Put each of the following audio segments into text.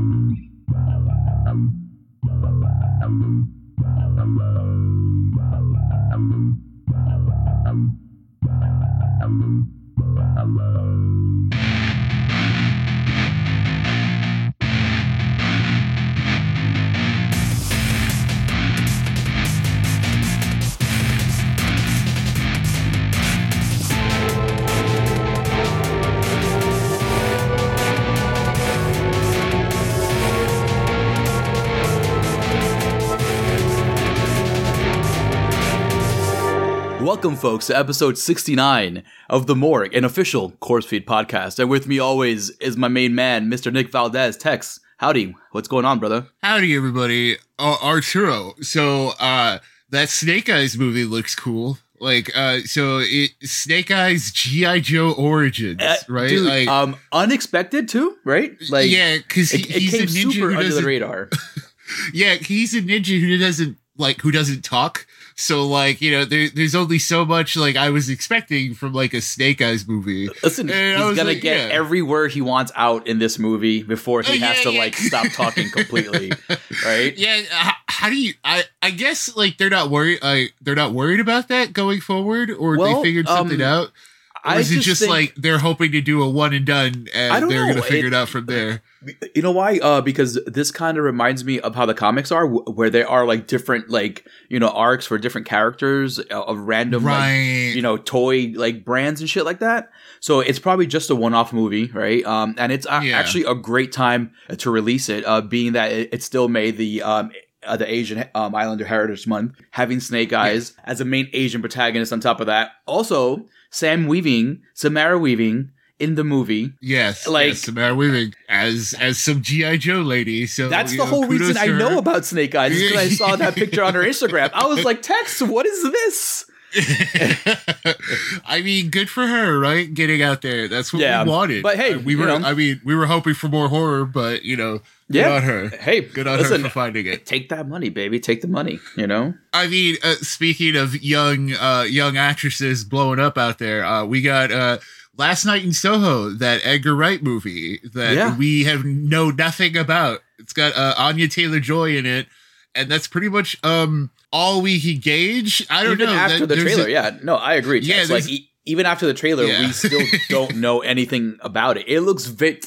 Thank you. Welcome, folks, to episode 69 of The Morgue, an official Corpsefeed podcast. And with me always is my main man, Mr. Nick Valdez. Tex, howdy. What's going on, brother? Howdy, everybody. Uh, Arturo. So, uh, that Snake Eyes movie looks cool. Like, uh, so it Snake Eyes GI Joe Origins, Uh, right? Dude, like, um, unexpected too, right? Like, yeah, because he, he's a ninja super who under the doesn't. radar. Yeah, he's a ninja who doesn't like who doesn't talk. So, like, you know, there, there's only so much like I was expecting from like a Snake Eyes movie. Listen, And he's gonna like, get yeah. every word he wants out in this movie before he Uh, has yeah, to yeah. like stop talking completely, right? Yeah, how, how do you? I I guess like they're not worried. Uh, they're not worried about that going forward, or Well, they figured something um, out. Or I is it just think- like they're hoping to do a one and done, and they're know. gonna figure It- it, out from there? You know why? Uh, because this kind of reminds me of how the comics are, wh- where there are like different, like you know, arcs for different characters uh, of random, like, right? you know, toy like brands and shit like that. So it's probably just a one-off movie, right? Um, and it's a- Yeah. actually a great time to release it, uh, being that it, it still made the um. Uh, the Asian um, Islander Heritage Month, having Snake Eyes as a main Asian protagonist. On top of that, also Sam Weaving, Samara Weaving in the movie. yes, like- yes, Samara Weaving as as some GI Joe lady. So That's the know, whole reason I know about Snake Eyes because I saw that picture on her Instagram. I was like, Tex, what is this? I mean, good for her, right? Getting out there. That's what Yeah, we wanted. but hey, we were. know. I mean, we were hoping for more horror, but you know, good Yeah. on her. Hey, Good on listen, her for finding it. take that money, baby. Take the money. You know. I mean, uh, speaking of young, uh, young actresses blowing up out there, uh, we got uh, last night in Soho that Edgar Wright movie that Yeah. we have know nothing about. It's got uh, Anya Taylor Joy in it, and that's pretty much um all we can gauge. I don't Even know. after that- the trailer, a- yeah. No, I agree. Yeah, like e- even after the trailer, Yeah. we still don't know anything about it. It looks very.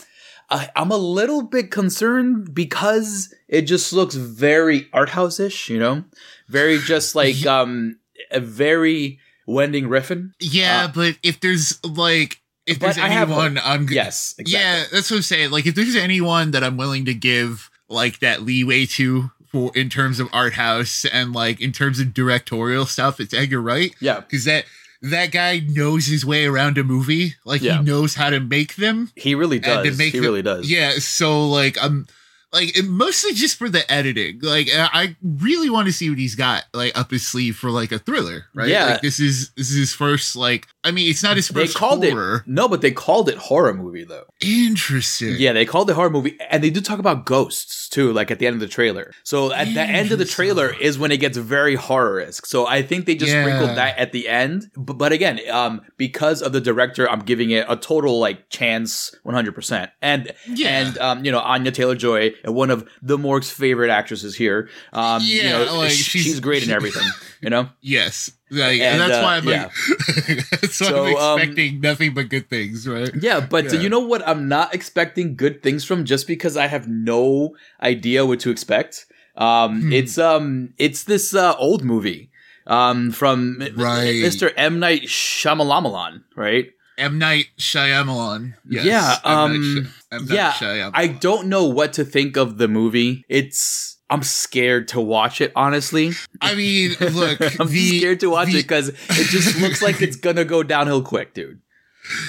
I I'm a little bit concerned because it just looks very art house ish. You know, very just like um a very Winding Refn. yeah, uh, but if there's like. If there's I have anyone, I'm Yes, exactly. Yeah, that's what I'm saying. Like, if there's anyone that I'm willing to give like that leeway to for in terms of art house and like in terms of directorial stuff, it's Edgar Wright yeah. because that that guy knows his way around a movie. Like, Yeah. he knows how to make them. He really does. He the- really does. Yeah, so like I'm like it- mostly just for the editing. Like, I really want to see what he's got like up his sleeve for like a thriller, right? Yeah. like, this is this is his first like. I mean, it's not his first. They called horror. it no, but they called it horror movie though. Interesting. Yeah, they called it horror movie, and they do talk about ghosts too, like at the end of the trailer. So at the end of the trailer is when it gets very horror esque. So I think they just Yeah. sprinkled that at the end. But, but again, um, because of the director, I'm giving it a total like chance, 100. percent And Yeah. and um, you know Anya Taylor Joy, one of the Morgue's favorite actresses here. Um, you Yeah, know, like, she's, she's- great in everything. You know. Yes, like, And, and, that's uh, why I'm yeah. like, that's why So, I'm um, expecting nothing but good things, right? Yeah, but Yeah. you know what? I'm not expecting good things from just because I have no idea what to expect. Um, Hmm. it's um, it's this uh, old movie um from Right. Mr. M Night Shyamalan, right? M Night Shyamalan. Yes, Yeah, M. Night um. Night yeah, Shyamalan. I don't know what to think of the movie. It's I'm scared to watch it. Honestly, I mean, look, I'm the, scared to watch the- it because it just looks like it's gonna go downhill quick, dude.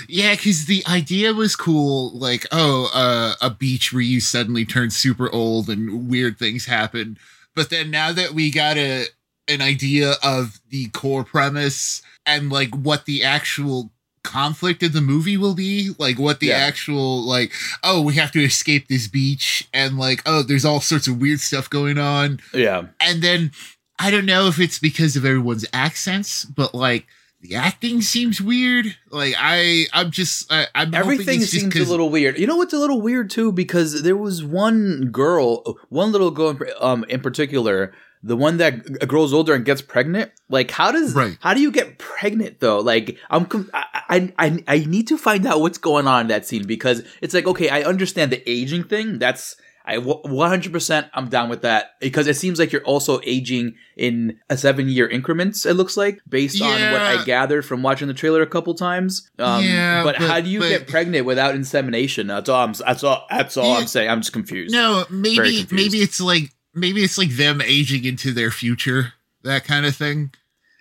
Yeah, because the idea was cool. Like, oh, uh, a beach where you suddenly turn super old and weird things happen. But then now that we got a an idea of the core premise and like what the actual conflict of the movie will be, like what the Yeah. actual like, oh, we have to escape this beach, and like, oh, there's all sorts of weird stuff going on Yeah, and then I don't know if it's because of everyone's accents, but like the acting seems weird. Like I, I'm just, I, I'm Everything seems a little weird. You know what's a little weird too? Because there was one girl, one little girl um, in particular, the one that g- grows older and gets pregnant. Like, how does Right. how do you get pregnant though? Like, I'm com- I, I I I need to find out what's going on in that scene because it's like okay, I understand the aging thing. That's I 100% I'm down with that because it seems like you're also aging in a 7 year increments it looks like based on what I gathered from watching the trailer a couple times. Um Yeah, but, but- how do you but- get pregnant without insemination? That's all I'm that's all that's all Yeah. I'm saying. I'm just confused. No, maybe confused. maybe it's like maybe it's like them aging into their future, that kind of thing.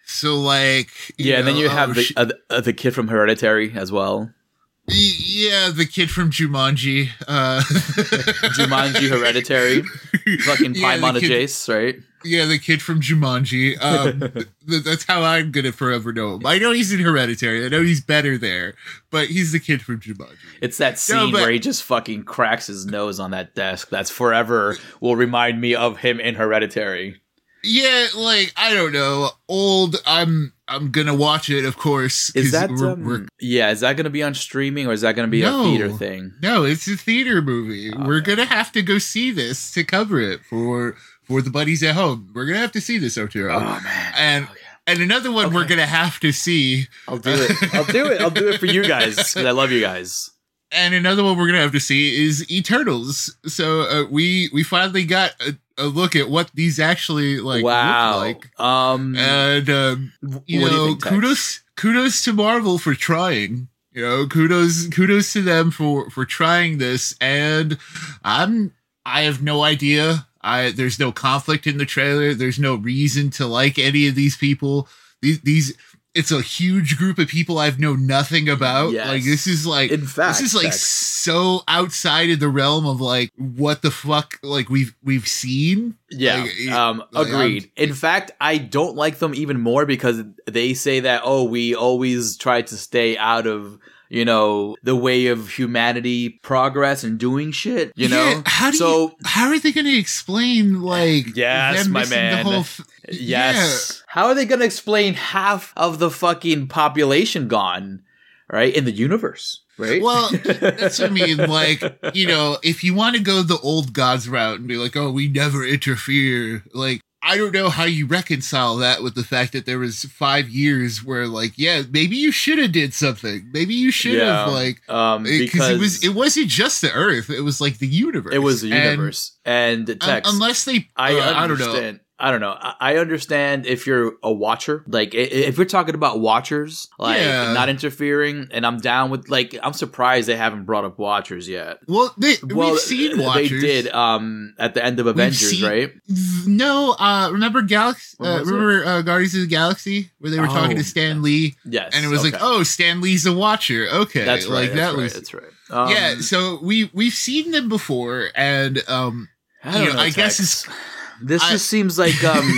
So like, you yeah, and then you have oh, the sh- uh, the- uh, the kid from Hereditary as well. yeah, the kid from Jumanji, uh, Jumanji Hereditary. Fucking Yeah, Paimon kid- Jace, right? Yeah, the kid from Jumanji. Um, th- that's how I'm gonna forever know him. I know he's in Hereditary. I know he's better there, but he's the kid from Jumanji. It's that No, scene but- where he just fucking cracks his nose on that desk. That's forever will remind me of him in Hereditary. Yeah, like I don't know, old. I'm I'm gonna watch it, of course. Is that we're- um, we're- yeah? Is that going to be on streaming or is that going to be No. a theater thing? no? It's a theater movie. Oh, we're man. gonna have to go see this to cover it for for the buddies at home. We're gonna have to see this, Arturo. Oh man! and Okay. and another one we're gonna have to see, I'll do it. I'll do it. I'll do it for you guys because I love you guys. and another one we're gonna have to see is Eternals. So uh, we we finally got a, a look at what these actually like wow. look like. Um, And um, you know, you think, kudos kudos to Marvel for trying. You know, kudos kudos to them for for trying this. And I'm I have no idea. I there's no conflict in the trailer. There's no reason to like any of these people. These these it's a huge group of people I've known nothing about. Yes. Like this is like In fact, this is like Tex, so outside of the realm of like what the fuck like we've we've seen. Yeah, Like, um, like, agreed. In fact, I don't like them even more because they say that oh, we always try to stay out of you know the way of humanity progress and doing shit. You know, Yeah, how do so you, how are they going to explain like Yes, my man. F- yes, how are they going to explain half of the fucking population gone right in the universe? Right. Well, That's what I mean. Like, you know, if you want to go the old gods route and be like, oh, we never interfere, like, I don't know how you reconcile that with the fact that there was five years where, like, yeah, maybe you should have did something. Maybe you should Yeah, have, like, um, because because it was it wasn't just the Earth; it was like the universe. it was the universe and, un- text. unless they, I uh, I don't know. I don't know. I understand if you're a watcher, like if we're talking about watchers, like Yeah. not interfering, and I'm down with. Like, I'm surprised they haven't brought up watchers yet. Well, they, Well, we've seen they Watchers. did um at the end of Avengers, seen- right? No, uh, remember Galaxy? Uh, remember uh, Guardians of the Galaxy where they were talking Oh, to Stan Lee, Yes, and it was like, oh, Stan Lee's a Watcher. Okay, that's right. Like that's that right. was That's right. Um, yeah. So we we've seen them before, and um, I don't you know, know. I guess it's- this I- just seems like um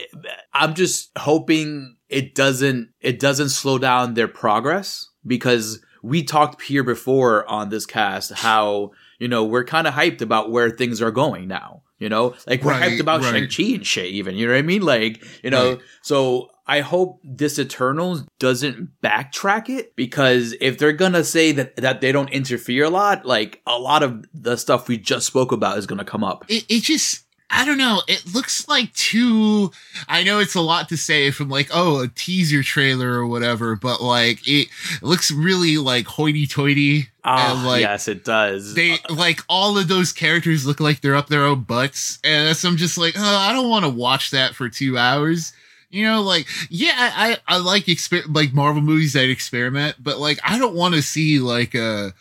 I'm just hoping it doesn't it doesn't slow down their progress because we talked here before on this cast how you know we're kind of hyped about where things are going now you know like we're Right, hyped about right. Shang-Chi and shit even you know what I mean like you know Right. so I hope this Eternals doesn't backtrack it because if they're gonna say that that they don't interfere a lot, like a lot of the stuff we just spoke about is gonna come up. it, it just I don't know. It looks like too. I know it's a lot to say from like oh a teaser trailer or whatever, but like it, looks really like hoity-toity. Ah, like, yes, it does. They like all of those characters look like they're up their own butts, and that's, I'm just like, oh, I don't want to watch that for two hours. You know, like yeah, I I, I like exper- like Marvel movies that experiment, but like I don't want to see like a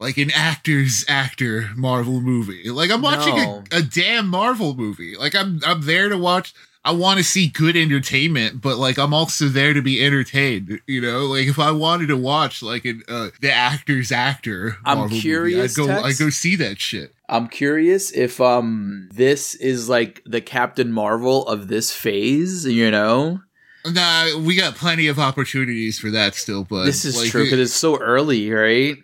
like an actor's actor Marvel movie. Like I'm watching No. a, a damn Marvel movie. Like I'm I'm there to watch. I want to see good entertainment, but like I'm also there to be entertained. You know, like if I wanted to watch like an uh, the actor's actor, I'm Marvel movie, curious, I'd go I go see that shit. I'm curious if um this is like the Captain Marvel of this phase, you know? Nah, we got plenty of opportunities for that still, but this is like, true because it's so early, right?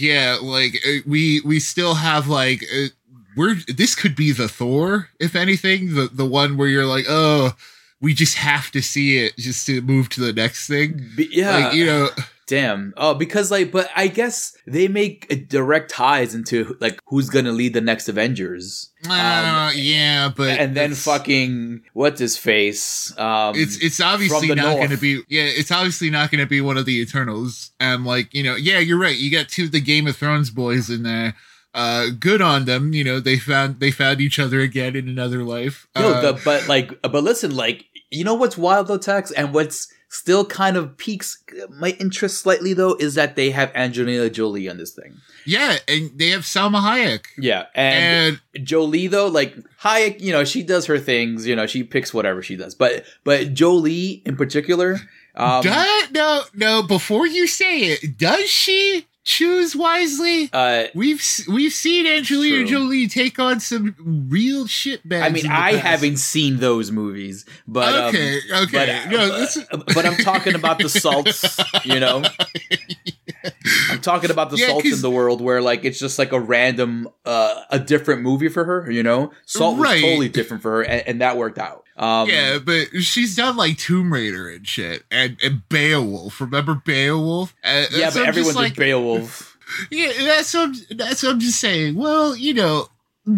Yeah, like uh, we we still have like uh, we're this could be the Thor, if anything, the the one where you're like, oh, we just have to see it just to move to the next thing. Be- yeah, Like, you know, Damn. Oh, because like, but I guess they make direct ties into like who's gonna lead the next Avengers. uh, yeah, but Um, and then fucking what's his face? Um, it's it's obviously not north. going to be yeah it's obviously not going to be one of the eternals and like you know yeah you're right you got two of the game of thrones boys in there uh good on them you know they found they found each other again in another life Yo, uh, the, but like, but listen, like, you know what's wild though, Tex, and what's still kind of piques my interest slightly though is that they have Angelina Jolie on this thing. yeah and they have Salma Hayek Yeah, and, and Jolie though, like Hayek, you know, she does her things. You know, she picks whatever she does. But but Jolie in particular, um, does, no no before you say it does she choose wisely uh, We've we've seen Angelina True. Jolie take on some real shit bags. I mean, I past. haven't seen those movies, but um, okay, but, okay. uh, no, this is, but I'm talking about the salts, you know. I'm talking about the Yeah, salts in the world where like it's just like a random, uh, a different movie for her, you know. Salt was totally different for her, and, and that worked out. Um, yeah, but she's done like Tomb Raider and shit, and, and Beowulf. Remember Beowulf? Uh, yeah, but I'm everyone just like, did Beowulf. yeah, that's what I'm, that's what I'm just saying. Well, you know,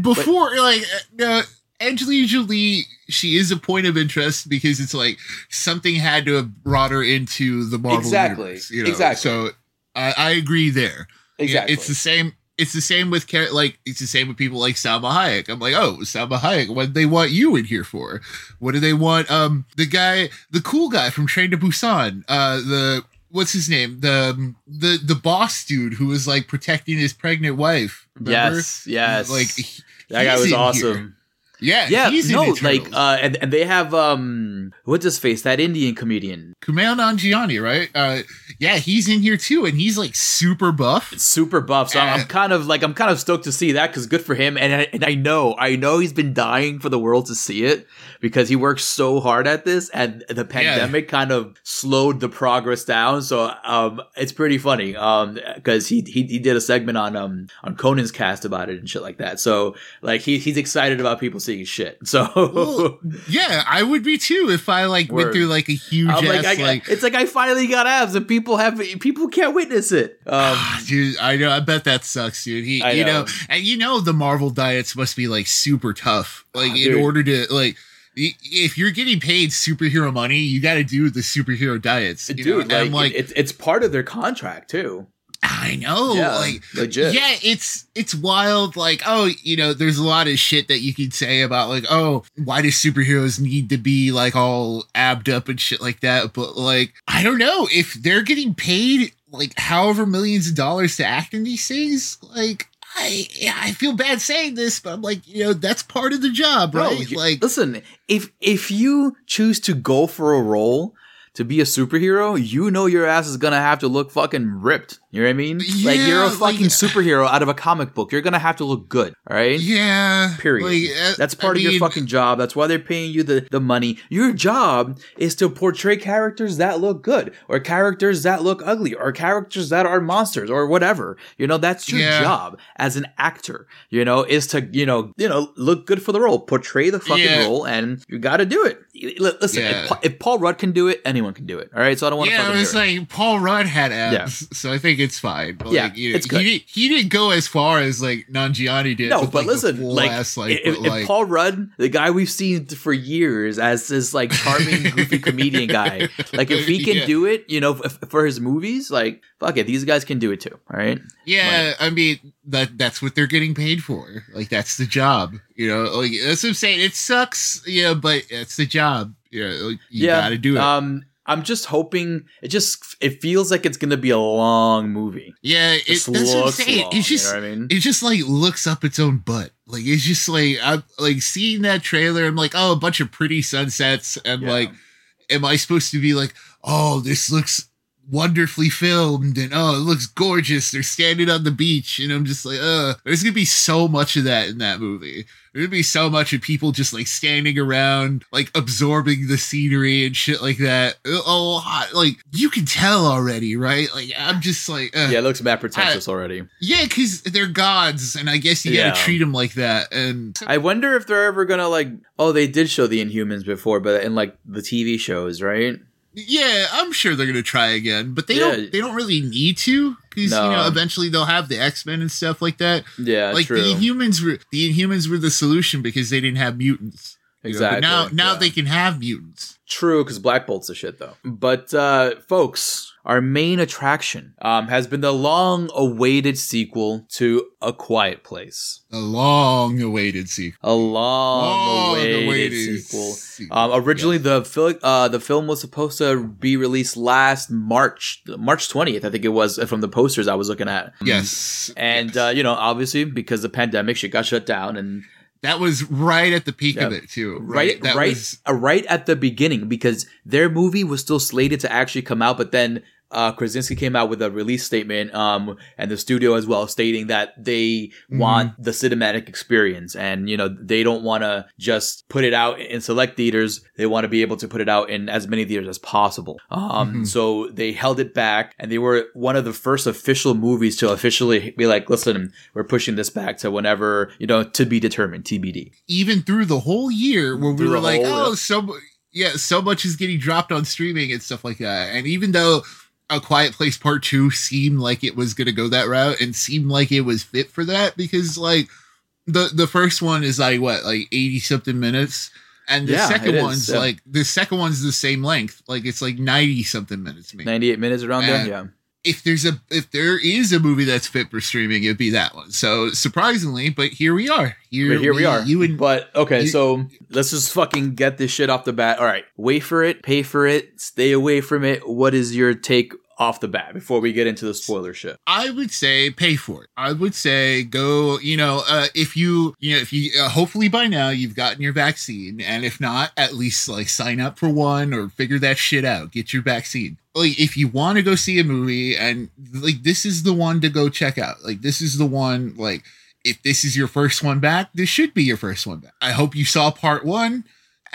before like uh, Angelina Jolie, she is a point of interest because it's like something had to have brought her into the Marvel Exactly, universe, you know? exactly. So I, I agree there. Exactly. it's the same. It's the same with like it's the same with people like Salma Hayek. I'm like, oh, Salma Hayek. What do they want you in here for? What do they want? Um, the guy, the cool guy from Train to Busan. Uh, the what's his name? The um, the the boss dude who was like protecting his pregnant wife. Remember? yes, yes. Like he- that guy was awesome. here. Yeah, Yeah, he's no, like, uh, and and they have um, what's his face? That Indian comedian, Kumail Nanjiani, right? Uh, yeah, he's in here too, and he's like super buff. super buff. So I'm, Uh, I'm kind of like I'm kind of stoked to see that because good for him. And I, and I know I know he's been dying for the world to see it because he works so hard at this, and the pandemic kind of slowed the progress down. So um, it's pretty funny um because he, he he did a segment on um on Conan's cast about it and shit like that. So like he he's excited about people seeing his shit. So. Well, yeah, I would be too if I like Word. went through like a huge I'm like, I, like it's like I finally got abs and people have people can't witness it. Um, Ah, dude, I know. I bet that sucks, dude. He, you know. know. and you know the Marvel diets must be like super tough. Like Ah, in dude. order to like, if you're getting paid superhero money, you got to do the superhero diets, know? dude, And like, I'm like, it's it's part of their contract too. I know, yeah, like. legit. Yeah, it's it's wild. Like, oh, you know, there's a lot of shit that you could say about like, oh, why do superheroes need to be like all abbed up and shit like that? But like, I don't know if they're getting paid like however millions of dollars to act in these things. Like, I yeah, I feel bad saying this, but I'm like, you know, that's part of the job, right? you- like, listen, if if you choose to go for a role to be a superhero, you know your ass is gonna have to look fucking ripped. You know what I mean? like you're a fucking like- superhero out of a comic book. You're gonna have to look good. All right. yeah, Period. like, uh, That's I part of your fucking job. That's why they're paying you the, the money. Your job is to portray characters that look good, or characters that look ugly, or characters that are monsters, or whatever. You know, that's your Yeah. job as an actor. You know, is to you know you know look good for the role, portray the fucking Yeah. role, and you got to do it. Listen, Yeah. if, if Paul Rudd can do it, anyone can do it. All right, so I don't want to Yeah, fucking it was like Paul Rudd had abs, so I think it's fine. But Yeah, like, you know, it's good. He, didn't, he didn't go as far as like Nanjiani did. No, with, but like, listen, like, ass, like, if, but, if Paul Rudd, the guy we've seen for years as this like charming, goofy comedian guy, like if he can Yeah. do it, you know, f- for his movies, like fuck it, these guys can do it too. All right, yeah, I mean that that's what they're getting paid for. Like that's the job. You know, like that's what I'm saying. It sucks, yeah, but it's the job. You know, like, you yeah, gotta do it. Um, I'm just hoping it just it feels like it's gonna be a long movie. yeah, it, Just that's what I'm saying. long, it's just you know what I mean. it just like looks up its own butt. Like it's just like I'm like seeing that trailer. I'm like, oh, a bunch of pretty sunsets, and Yeah. like, am I supposed to be like, oh, this looks wonderfully filmed and oh, it looks gorgeous. They're standing on the beach, and I'm just like, uh, there's gonna be so much of that in that movie. There'd be so much of people just like standing around, like absorbing the scenery and shit like that. Oh, like you can tell already, right? Like I'm just like, uh, yeah, it looks mad pretentious I, already. Yeah, because they're gods, and I guess you yeah. gotta treat them like that. And I wonder if they're ever gonna like. Oh, they did show the Inhumans before, but in like the TV shows, right? Yeah, I'm sure they're gonna try again, but they yeah. don't. They don't really need to because no. you know eventually they'll have the X Men and stuff like that. Yeah, like true. the Inhumans were the Inhumans were the solution because they didn't have mutants. Exactly. know? But now now yeah. they can have mutants. True, because Black Bolt's a shit though. But uh folks, our main attraction um, has been the long awaited sequel to A Quiet Place. A long awaited sequel. A long awaited sequel. sequel. Um, originally, the, fil- uh, the film was supposed to be released last March, March 20th, I think it was, from the posters I was looking at. Yes. And, yes. Uh, you know, obviously, because the pandemic, shit got shut down and that was right at the peak yep. of it too. Right, right, right, was... uh, right at the beginning because their movie was still slated to actually come out, but then uh, Krasinski came out with a release statement, um, and the studio as well, stating that they mm-hmm. want the cinematic experience, and you know they don't want to just put it out in select theaters. They want to be able to put it out in as many theaters as possible. Um, mm-hmm. so they held it back, and they were one of the first official movies to officially be like, "Listen, we're pushing this back to whenever you know to be determined, TBD." Even through the whole year, where we were like, "Oh, so." Yeah, so much is getting dropped on streaming and stuff like that. And even though a Quiet Place Part 2 seemed like it was going to go that route and seemed like it was fit for that because like the the first one is like what like 80 something minutes and the yeah, second one's yeah. like the second one's the same length like it's like 90 something minutes maybe. 98 minutes around and there yeah if there's a if there is a movie that's fit for streaming it'd be that one. So surprisingly but here we are. Here, but here we, we are. you and but okay you, so let's just fucking get this shit off the bat. All right wait for it pay for it stay away from it. What is your take off the bat before we get into the spoiler shit? I would say pay for it. I would say go, you know, uh, if you, you know, if you, uh, hopefully by now you've gotten your vaccine. And if not, at least like sign up for one or figure that shit out. Get your vaccine. Like, if you want to go see a movie and like, this is the one to go check out. Like, this is the one, like, if this is your first one back, this should be your first one back. I hope you saw part one.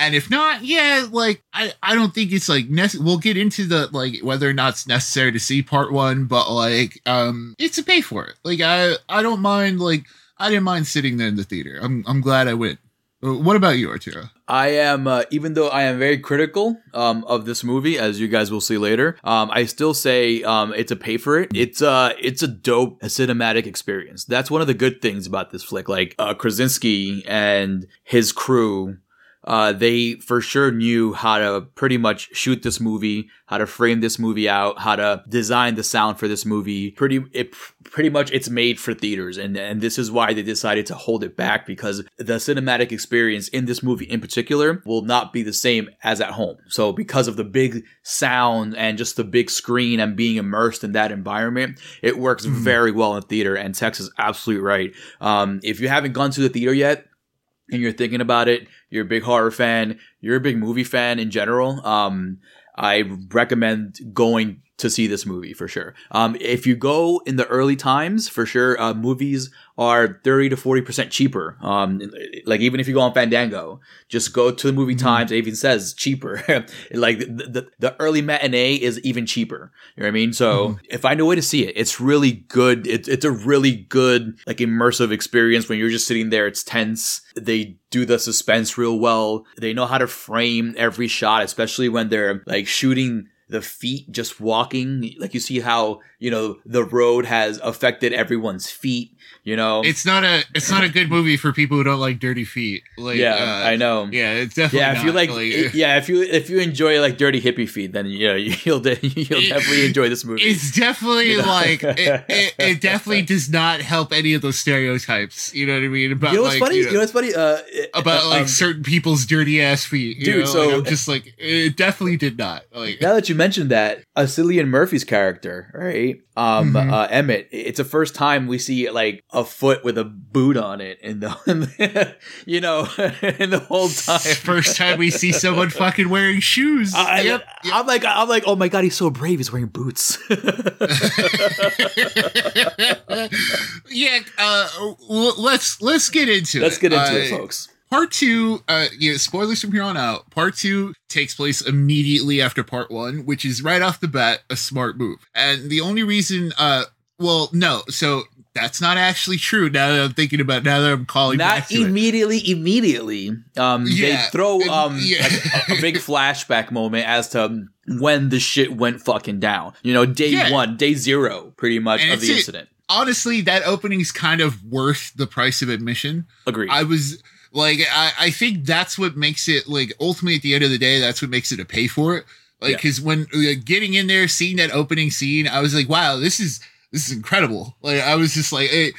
And if not, yeah, like I, I don't think it's like nece- we'll get into the like whether or not it's necessary to see part one, but like um it's a pay for it. Like I I don't mind like I didn't mind sitting there in the theater. I'm I'm glad I went. Uh, what about you, Arturo? I am, uh, even though I am very critical um, of this movie, as you guys will see later, um, I still say um, it's a pay for it. It's uh, it's a dope a cinematic experience. That's one of the good things about this flick. Like uh, Krasinski and his crew uh, they for sure knew how to pretty much shoot this movie, how to frame this movie out, how to design the sound for this movie. Pretty, it pretty much it's made for theaters, and and this is why they decided to hold it back because the cinematic experience in this movie in particular will not be the same as at home. So because of the big sound and just the big screen and being immersed in that environment, it works mm-hmm. very well in theater. And Tex is absolutely right. Um, if you haven't gone to the theater yet and you're thinking about it, you're a big horror fan, you're a big movie fan in general, um, I recommend going to see this movie for sure. Um, if you go in the early times, for sure, uh, movies are 30 to 40% cheaper. Um, like even if you go on Fandango, just go to the movie mm-hmm. times. It even says cheaper. like the, the, the, early matinee is even cheaper. You know what I mean? So mm-hmm. if I know a way to see it, it's really good. It's, it's a really good, like immersive experience when you're just sitting there. It's tense. They do the suspense real well. They know how to frame every shot, especially when they're like shooting the feet just walking like you see how you know the road has affected everyone's feet you know, it's not a it's not a good movie for people who don't like dirty feet. Like, yeah, uh, I know. Yeah, it's definitely yeah. If not, you like, like, yeah, if you if you enjoy like dirty hippie feet, then you know you'll you'll definitely enjoy this movie. It's definitely you know? like it, it, it, definitely does not help any of those stereotypes. You know what I mean? About you know what's like, funny? You know, you know what's funny? Uh, about like um, certain people's dirty ass feet, dude. Know? So like, I'm just like it definitely did not. Like now that you mentioned that uh, Cillian Murphy's character, right? Um, Mhm. uh, Emmett. It's the first time we see like a foot with a boot on it, in the, you know, in the whole time. First time we see someone fucking wearing shoes. I, yep. I'm like, I'm like, oh my god, he's so brave. He's wearing boots. yeah, uh, let's let's get into it. Let's get into Uh, it, folks. Part two, uh, yeah, spoilers from here on out. Part two takes place immediately after part one, which is right off the bat a smart move. And the only reason, uh, well, no, so that's not actually true. Now that I'm thinking about, now that I'm calling back Not to it. immediately, immediately. Um, Yeah, they throw um yeah. like a, a big flashback moment as to when the shit went fucking down. You know, day Yeah. one, day zero, pretty much And of the it. incident. Honestly, that opening's kind of worth the price of admission. Agreed. I was like, I, I think that's what makes it like ultimately at the end of the day, that's what makes it a pay for it. Like, Yeah. because when uh, getting in there, seeing that opening scene, I was like, wow, this is this is incredible. Like, I was just like, hey,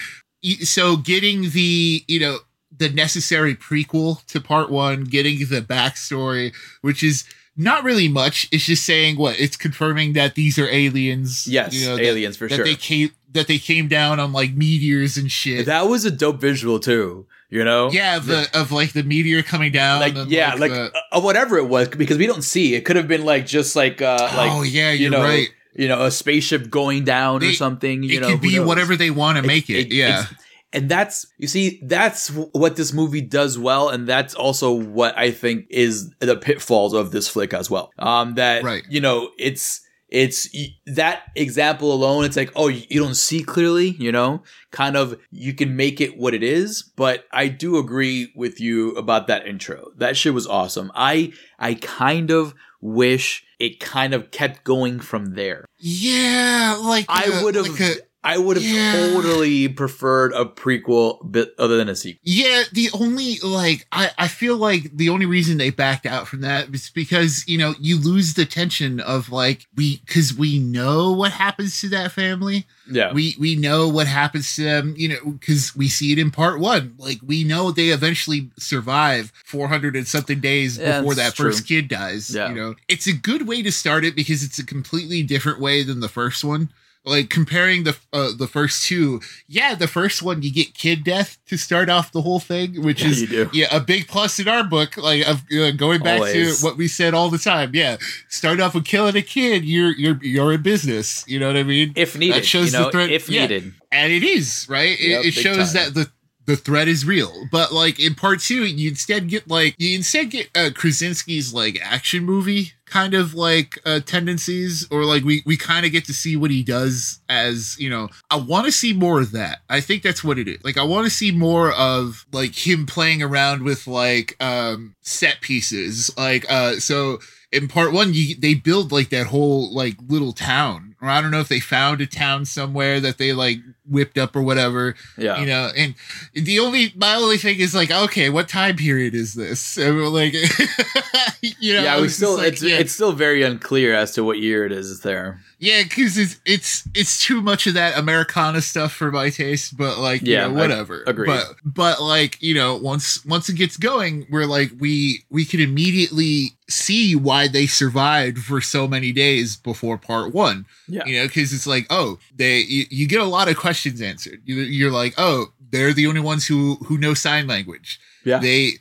so getting the you know the necessary prequel to part one, getting the backstory, which is not really much. It's just saying what it's confirming that these are aliens. yes, you know, that- aliens for that sure. they came that they came down on like meteors and shit. that was a dope visual too. You know, yeah, of the of like the meteor coming down. like yeah, like, the- uh, whatever it was, because we don't see. It could have been like just like uh like oh yeah, you you're know, right. you know a spaceship going down or something. You It know, could be knows? whatever they want to make it. yeah, and that's you see that's what this movie does well and that's also what i think is the pitfalls of this flick as well um that Right. you know it's it's that example alone it's like oh you don't see clearly you know kind of you can make it what it is but i do agree with you about that intro that shit was awesome i i kind of wish it kind of kept going from there yeah. Like I would have. like I would have Yeah. totally preferred a prequel, bit other than a sequel. Yeah, the only like I, I feel like the only reason they backed out from that is because you know you lose the tension of like we because we know what happens to that family Yeah, we we know what happens to them you know because we see it in part one like we know they eventually survive 400 and something days Yeah, before that's that first kid dies Yeah. you know it's a good way to start it because it's a completely different way than the first one like comparing the uh, the first two yeah the first one you get kid death to start off the whole thing which Yeah, is yeah a big plus in our book like of uh, going back Always. to what we said all the time yeah start off with killing a kid you're you're you're in business you know what i mean if needed, that shows you know, the threat- if yeah. needed. and it is right it, Yep, it big shows time. that the the threat is real. But like in part two you instead get like you instead get uh krasinski's like action movie kind of like uh tendencies or like we we kind of get to see what he does as you know i want to see more of that. I think that's what it is. Like i want to see more of like him playing around with like um set pieces. Like uh so in part one you they build like that whole like little town. Or i don't know if they found a town somewhere that they like whipped up or whatever Yeah, you know and the only my only thing is like okay what time period is this like you know yeah. We still, like, it's yeah, it's still very unclear as to what year it is there. yeah because it's it's it's too much of that americana stuff for my taste but like Yeah, yeah I- whatever agreed. but but like you know once once it gets going we're like we we can immediately see why they survived for so many days before part one Yeah, you know because it's like oh they you, you get a lot of questions answered. You, you're like oh they're the only ones who who know sign language. Yeah, they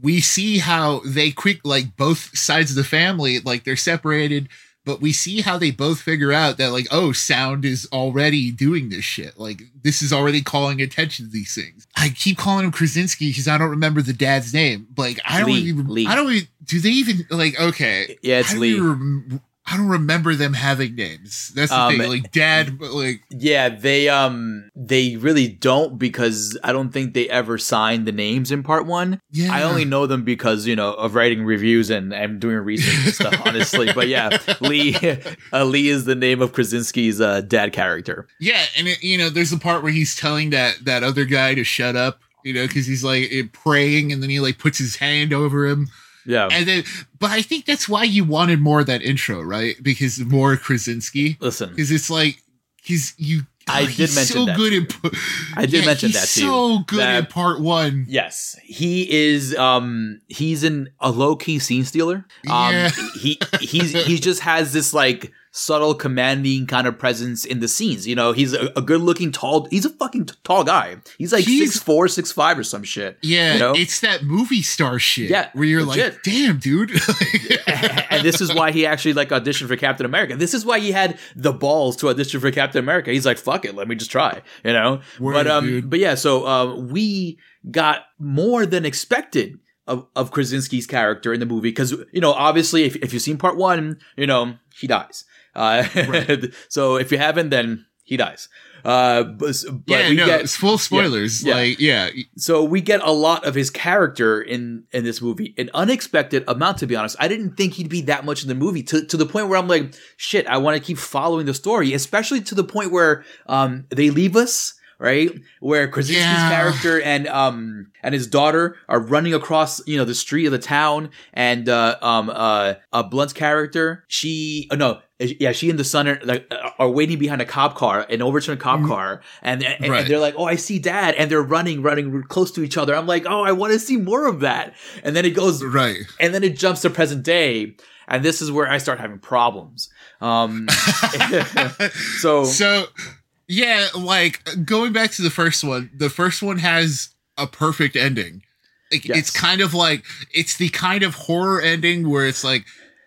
we see how they quick like both sides of the family like they're separated but we see how they both figure out that like oh sound is already doing this shit. Like this is already calling attention to these things. I keep calling him krasinski because i don't remember the dad's name. Like i don't Lee, even Lee. i don't even do they even like okay. Yeah. It's Lee. I don't remember them having names. That's the Um, thing. Like dad, but like Yeah, they um they really don't because I don't think they ever signed the names in part one. yeah. I only know them because you know of writing reviews and and doing research and stuff. honestly, but yeah, Lee uh, Lee is the name of Krasinski's uh, dad character. Yeah, and it, you know, there's the part where he's telling that that other guy to shut up, you know, because he's like eh, praying, and then he like puts his hand over him, Yeah, and then. But I think that's why you wanted more of that intro, right? Because more Krasinski, listen, because it's like. he's, you, I Oh, did mention so that. good in. I did Yeah, mention he's that to you. So good that- in part one. Yes, he is. Um, he's in a low key scene stealer. Um, Yeah. he he's he just has this like subtle, commanding kind of presence in the scenes. You know, he's a, a good looking, tall. He's a fucking t- tall guy. He's like He's- six four, six five, or some shit. Yeah, You know? it's that movie star shit. Yeah, where you're legit. like, damn, dude. and this is why he actually like auditioned for Captain America. This is why he had the balls to audition for Captain America. He's like, "Fuck it, let me just try," you know. Word, but um, dude. but yeah, so uh, we got more than expected of of Krasinski's character in the movie because you know, obviously, if if you've seen part one, you know he dies. Uh, so if you haven't, then he dies. Uh, but, but yeah, we no, get full spoilers. yeah. Like, yeah, so we get a lot of his character in in this movie, an unexpected amount. To be honest, I didn't think he'd be that much in the movie. To to the point where I'm like, shit, I want to keep following the story, especially to the point where um they leave us. Right, where Krasinski's Yeah. character and um and his daughter are running across you know the street of the town, and uh um uh, uh Blunt's character, she uh, no yeah she and the son are like uh, are waiting behind a cop car, an overturned cop car, and, and. Right. and they're like, oh I see dad, and they're running running close to each other. I'm like, oh I want to see more of that, and then it goes right. and then it jumps to present day and this is where i start having problems um so, So, yeah, like going back to the first one, the first one has a perfect ending. Like, Yes. It's kind of like it's the kind of horror ending where it's like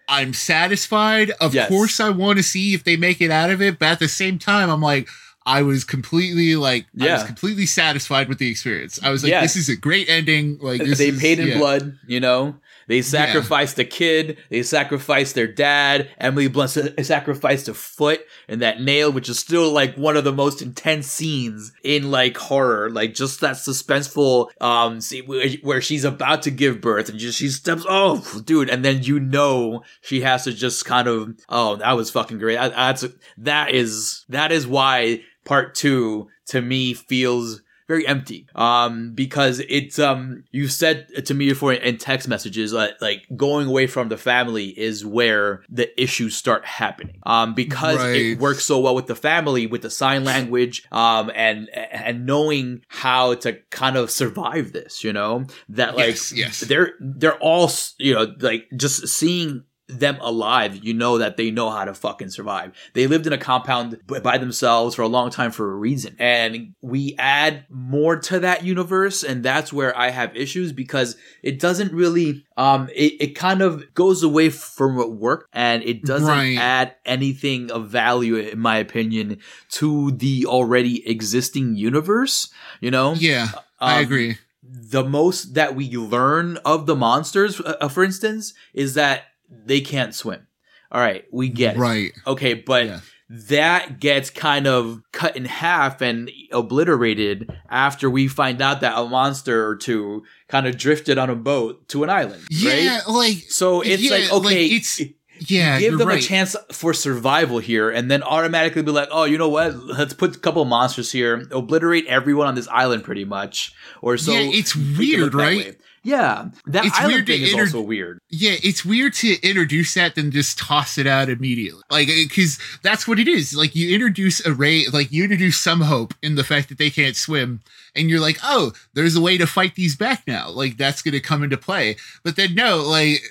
I'm satisfied. Of Yes. course, I want to see if they make it out of it, but at the same time, I'm like. I was completely like I was completely satisfied with the experience. I was like, Yeah. this is a great ending. Like this they is- paid in yeah. blood you know they sacrificed the kid. They sacrificed their dad. Emily blunt sa- sacrificed a foot and that nail which is still like one of the most intense scenes in like horror. Like just that suspenseful um see where, she's about to give birth and just she steps oh dude. And then you know she has to just kind of oh that was fucking great. I, that's that is that is why part two to me feels very empty. Um because it's um you said to me before in text messages uh, like going away from the family is where the issues start happening. Um because it works so well with the family with the sign language um and and knowing how to kind of survive this you know? That like Yes, yes. they're they're all you know like just seeing them alive, you know that they know how to fucking survive. They lived in a compound by themselves for a long time for a reason. And we add more to that universe, and that's where I have issues because it doesn't really, um, it, it kind of goes away from what worked and it doesn't Right. add anything of value, in my opinion, to the already existing universe, you know? Yeah, I Um, agree. the most that we learn of the monsters, uh, uh, for instance, is that they can't swim. All right, we get it. Right. Okay, but Yeah. that gets kind of cut in half and obliterated after we find out that a monster or two kind of drifted on a boat to an island. Yeah, Right? like So it's Yeah, like like, okay, it's- yeah, give them right. a chance for survival here, and then automatically be like, oh, you know what? Let's put a couple monsters here, obliterate everyone on this island, pretty much, or so. Yeah, it's weird, right? Yeah, that It's island thing is inter- also weird. Yeah, it's weird to introduce that then just toss it out immediately. Like, because that's what it is. Like, you introduce a ray, like, you introduce some hope in the fact that they can't swim, and you're like, oh, there's a way to fight these back now. Like, that's going to come into play. But then, no, like,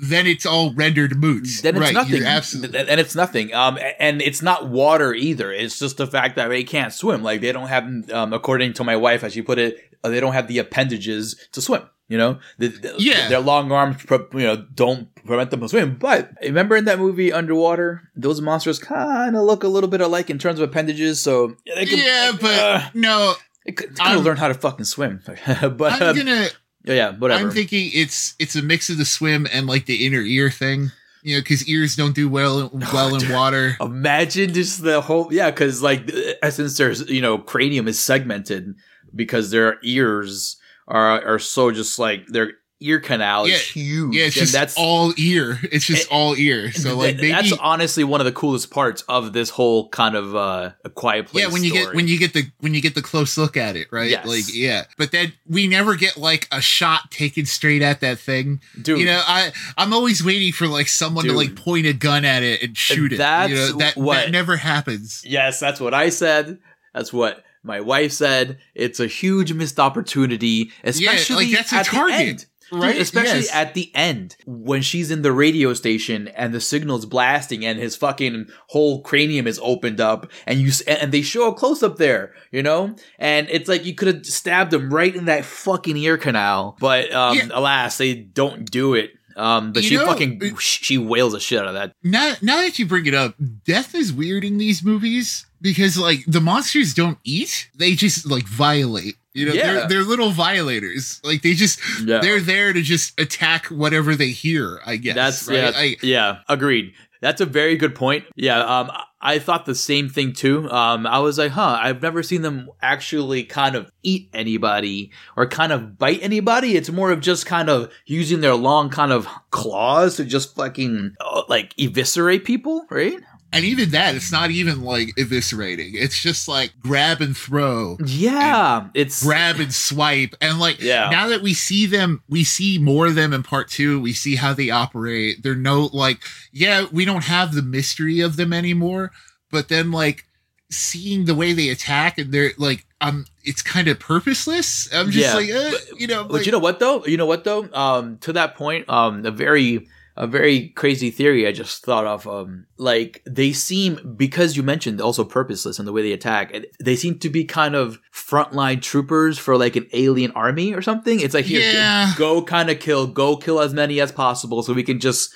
then it's all rendered moot. Then it's right, nothing. Absolutely. And it's nothing. Um, and it's not water either. It's just the fact that they can't swim. Like they don't have, um, according to my wife, as she put it, uh, they don't have the appendages to swim. You know, the, the- Yeah. their long arms, you know, don't prevent them from swimming. But remember in that movie Underwater, those monsters kind of look a little bit alike in terms of appendages. So Yeah, but uh, no, they could, they learn how to fucking swim. but I'm gonna. yeah, whatever. I'm thinking it's it's a mix of the swim and like the inner ear thing. You know, because ears don't do well well in water. Imagine just the whole yeah, because like since there's you know cranium is segmented because their ears are are so just like their ear canal Yeah, is huge. Yeah, it's and just that's all ear. It's just It- all ear. So like maybe that's honestly one of the coolest parts of this whole kind of uh a quiet place. yeah when you get when you get the when you get the close look at it, right? Yes. Like yeah, but then we never get like a shot taken straight at that thing. dude. You know, I I'm always waiting for like someone to like point a gun at it and shoot it. You know, That's that what- that never happens. Yes, that's what I said. That's what my wife said. It's a huge missed opportunity, especially like, that's a at the target. end. Dude, Right? especially Yes. at the end when she's in the radio station and the signal's blasting and his fucking whole cranium is opened up and you and they show a close up there, you know, and it's like you could have stabbed him right in that fucking ear canal, but um, Yeah. alas, they don't do it. Um, but You she know, fucking it- she wails the shit out of that. now now that you bring it up, death is weird in these movies because like the monsters don't eat; they just like violate. You know, Yeah. they're they're little violators. Like they just Yeah. they're there to just attack whatever they hear. I guess That's right? yeah, I- yeah, agreed. That's a very good point. Yeah, um, I thought the same thing too. Um, I was like, huh, I've never seen them actually kind of eat anybody or kind of bite anybody. It's more of just kind of using their long kind of claws to just fucking uh, like eviscerate people, right? And even that, it's not even like eviscerating. It's just like grab and throw. Yeah, it's grab and swipe and like Yeah. now that we see them we see more of them in part two we see how they operate they're no like yeah we don't have the mystery of them anymore but then like seeing the way they attack and they're like um it's kind of purposeless i'm just Yeah, like uh, you know But like, you know what though? You know what though? Um, to that point, um, a very a very crazy theory I just thought of. Um, like they seem because you mentioned also purposeless in the way they attack. They seem to be kind of frontline troopers for like an alien army or something. It's like here, Yeah. go kind of kill, go kill as many as possible, so we can just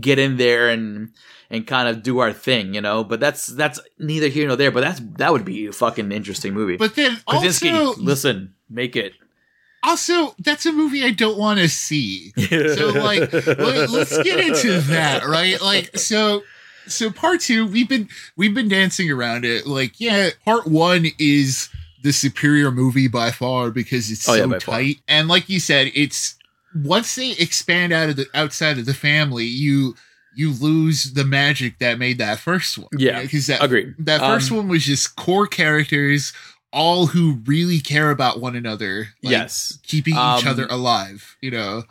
get in there and and kind of do our thing, you know. But that's that's neither here nor there. But that's that would be a fucking interesting movie. but then Krasinski, also listen, make it. Also that's a movie i don't want to see. So like let, us get into that right? Like so so part two we've been we've been dancing around it. Like yeah part one is the superior movie by far because it's Oh, yeah, so far. tight. And like you said it's once they expand out of the outside of the family you you lose the magic that made that first one. Yeah, because that Agreed. that first Um, one was just core characters all who really care about one another like, yes, keeping each Um, other alive you know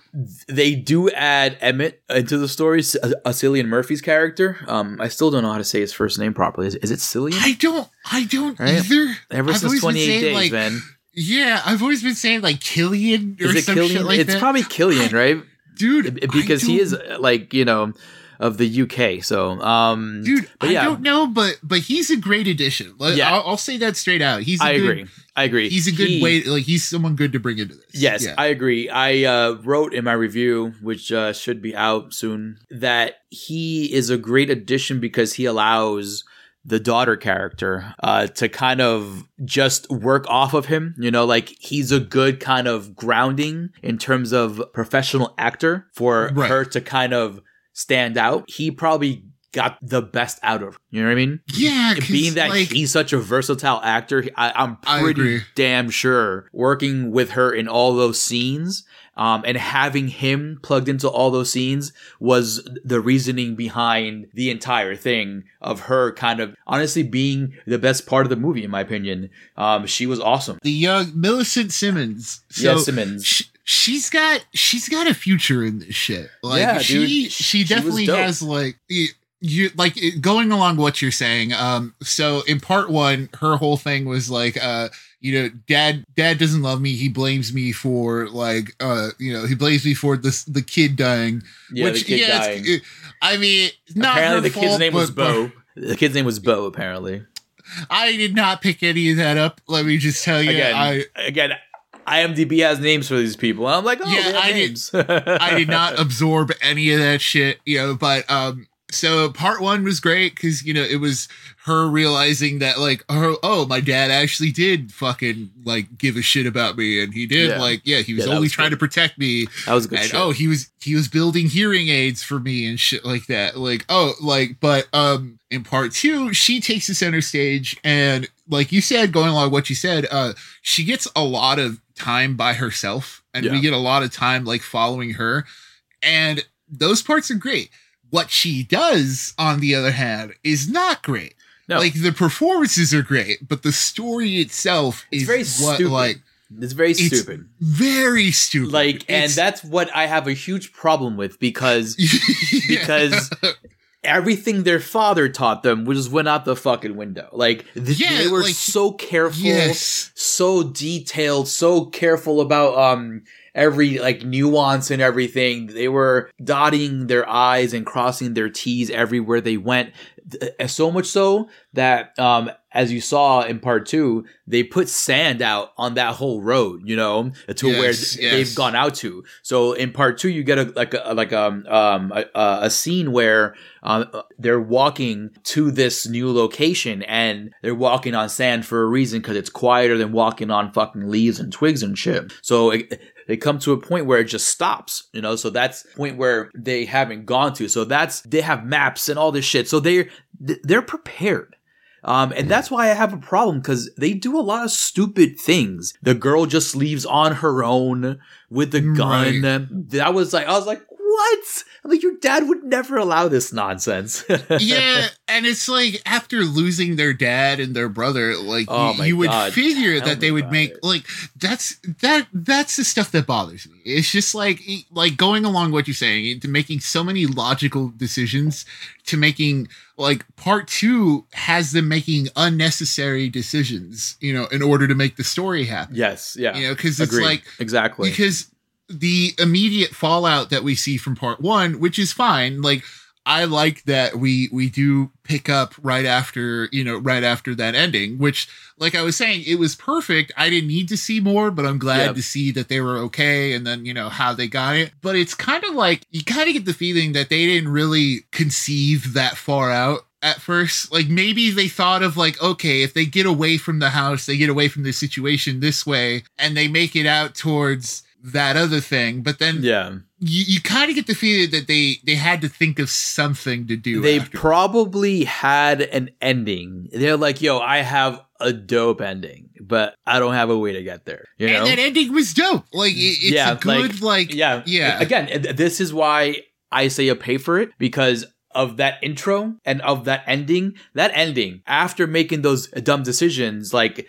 they do add Emmett into the story, C- uh, Cillian Murphy's character. Um, I still don't know how to say his first name properly. Is, is it Cillian? I don't. I don't Right? either. Ever I've since 28 days, like, man. Yeah, I've always been saying like Killian or Is it some Killian? shit like it's that. probably Killian, right? dude, Because he is uh, like you know of the UK. So, um, Dude, but I don't know, but but he's a great addition. Like, Yeah. I'll, I'll say that straight out. He's. A I good, agree. I agree. He's a good He- way. Like he's someone good to bring into this. Yes, Yeah. I agree. I uh, wrote in my review, which uh, should be out soon, that he is a great addition because he allows the daughter character uh, to kind of just work off of him. You know, like he's a good kind of grounding in terms of professional actor for Right. her to kind of stand out. He probably got the best out of her. You know what I mean? Yeah. being that like, he's such a versatile actor, I, I'm pretty agree. damn sure working with her in all those scenes, um, and having him plugged into all those scenes was the reasoning behind the entire thing of her kind of honestly being the best part of the movie, in my opinion. Um, she was awesome. the young Millicent Simmonds. So yeah, Simmonds. sh- she's got she's got a future in this shit. Like Yeah, she dude. she She definitely dope. has like you like going along what you're saying. Um so in part 1 her whole thing was like uh you know dad dad doesn't love me. He blames me for like uh you know he blames me for this the kid dying. Which yeah, the kid it's- dying. it- I mean not apparently, the kid's fault, name was but- Bo. The kid's name was Bo. Apparently, I did not pick any of that up. Let me just tell you again, I again, IMDb has names for these people. And I'm like, oh, Yeah, I did- I did not absorb any of that shit, you know, but um so part 1 was great cuz you know it was her realizing that like oh, oh my dad actually did fucking like give a shit about me and he did Yeah. like yeah he was Yeah, only was trying good. to protect me That was a good and shit. oh he was he was building hearing aids for me and shit like that like oh like but um in part two she takes the center stage and like you said going along with what you said uh she gets a lot of time by herself and we get a lot of time like following her and those parts are great what she does on the other hand is not great No. like the performances are great but the story itself It's is very what stupid. like It's very It's- stupid. very stupid Like, and that's what I have a huge problem with because Yeah. because everything their father taught them just went out the fucking window. Like th- Yeah, they were like- so careful, Yes. so detailed, so careful about um every like nuance and everything. They were dotting their I's and crossing their T's everywhere they went. So much so that um as you saw in part two, they put sand out on that whole road, you know, to where Yes, th- yes. they've gone out to. So in part two, you get a like a like um um a, a a scene where um they're walking to this new location and they're walking on sand for a reason because it's quieter than walking on fucking leaves and twigs and shit. So it, they come to a point where it just stops, you know. So that's the point where they haven't gone to. So that's they have maps and all this shit. So they're they're prepared. Um, and that's why I have a problem because they do a lot of stupid things. The girl just leaves on her own with the gun. That was like, I was like, what? I'm like, your dad would never allow this nonsense. yeah, and it's like after losing their dad and their brother, like Oh you, you would God, figure that they would make it. like that's that that's the stuff that bothers me. It's just like like going along what you're saying to making so many logical decisions to making like part two has them making unnecessary decisions, you know, in order to make the story happen. yes, yeah. You know, because it's Agreed. like exactly. because the immediate fallout that we see from part one, which is fine, like I like that we we do pick up right after you know right after that ending, which like I was saying, it was perfect. I didn't need to see more, but I'm glad Yep. to see that they were okay and then you know how they got it. But it's kind of like you kind of get the feeling that they didn't really conceive that far out at first like maybe they thought of like okay if they get away from the house they get away from the situation this way and they make it out towards that other thing but then yeah. you, you kind of get the feeling that they they had to think of something to do They after. probably had an ending. They're like, yo, I have a dope ending, but I don't have a way to get there. You know? and that ending was dope like it, it's Yeah, a good like, yeah yeah again this is why i say you pay for it because of that intro and of that ending that ending after making those dumb decisions like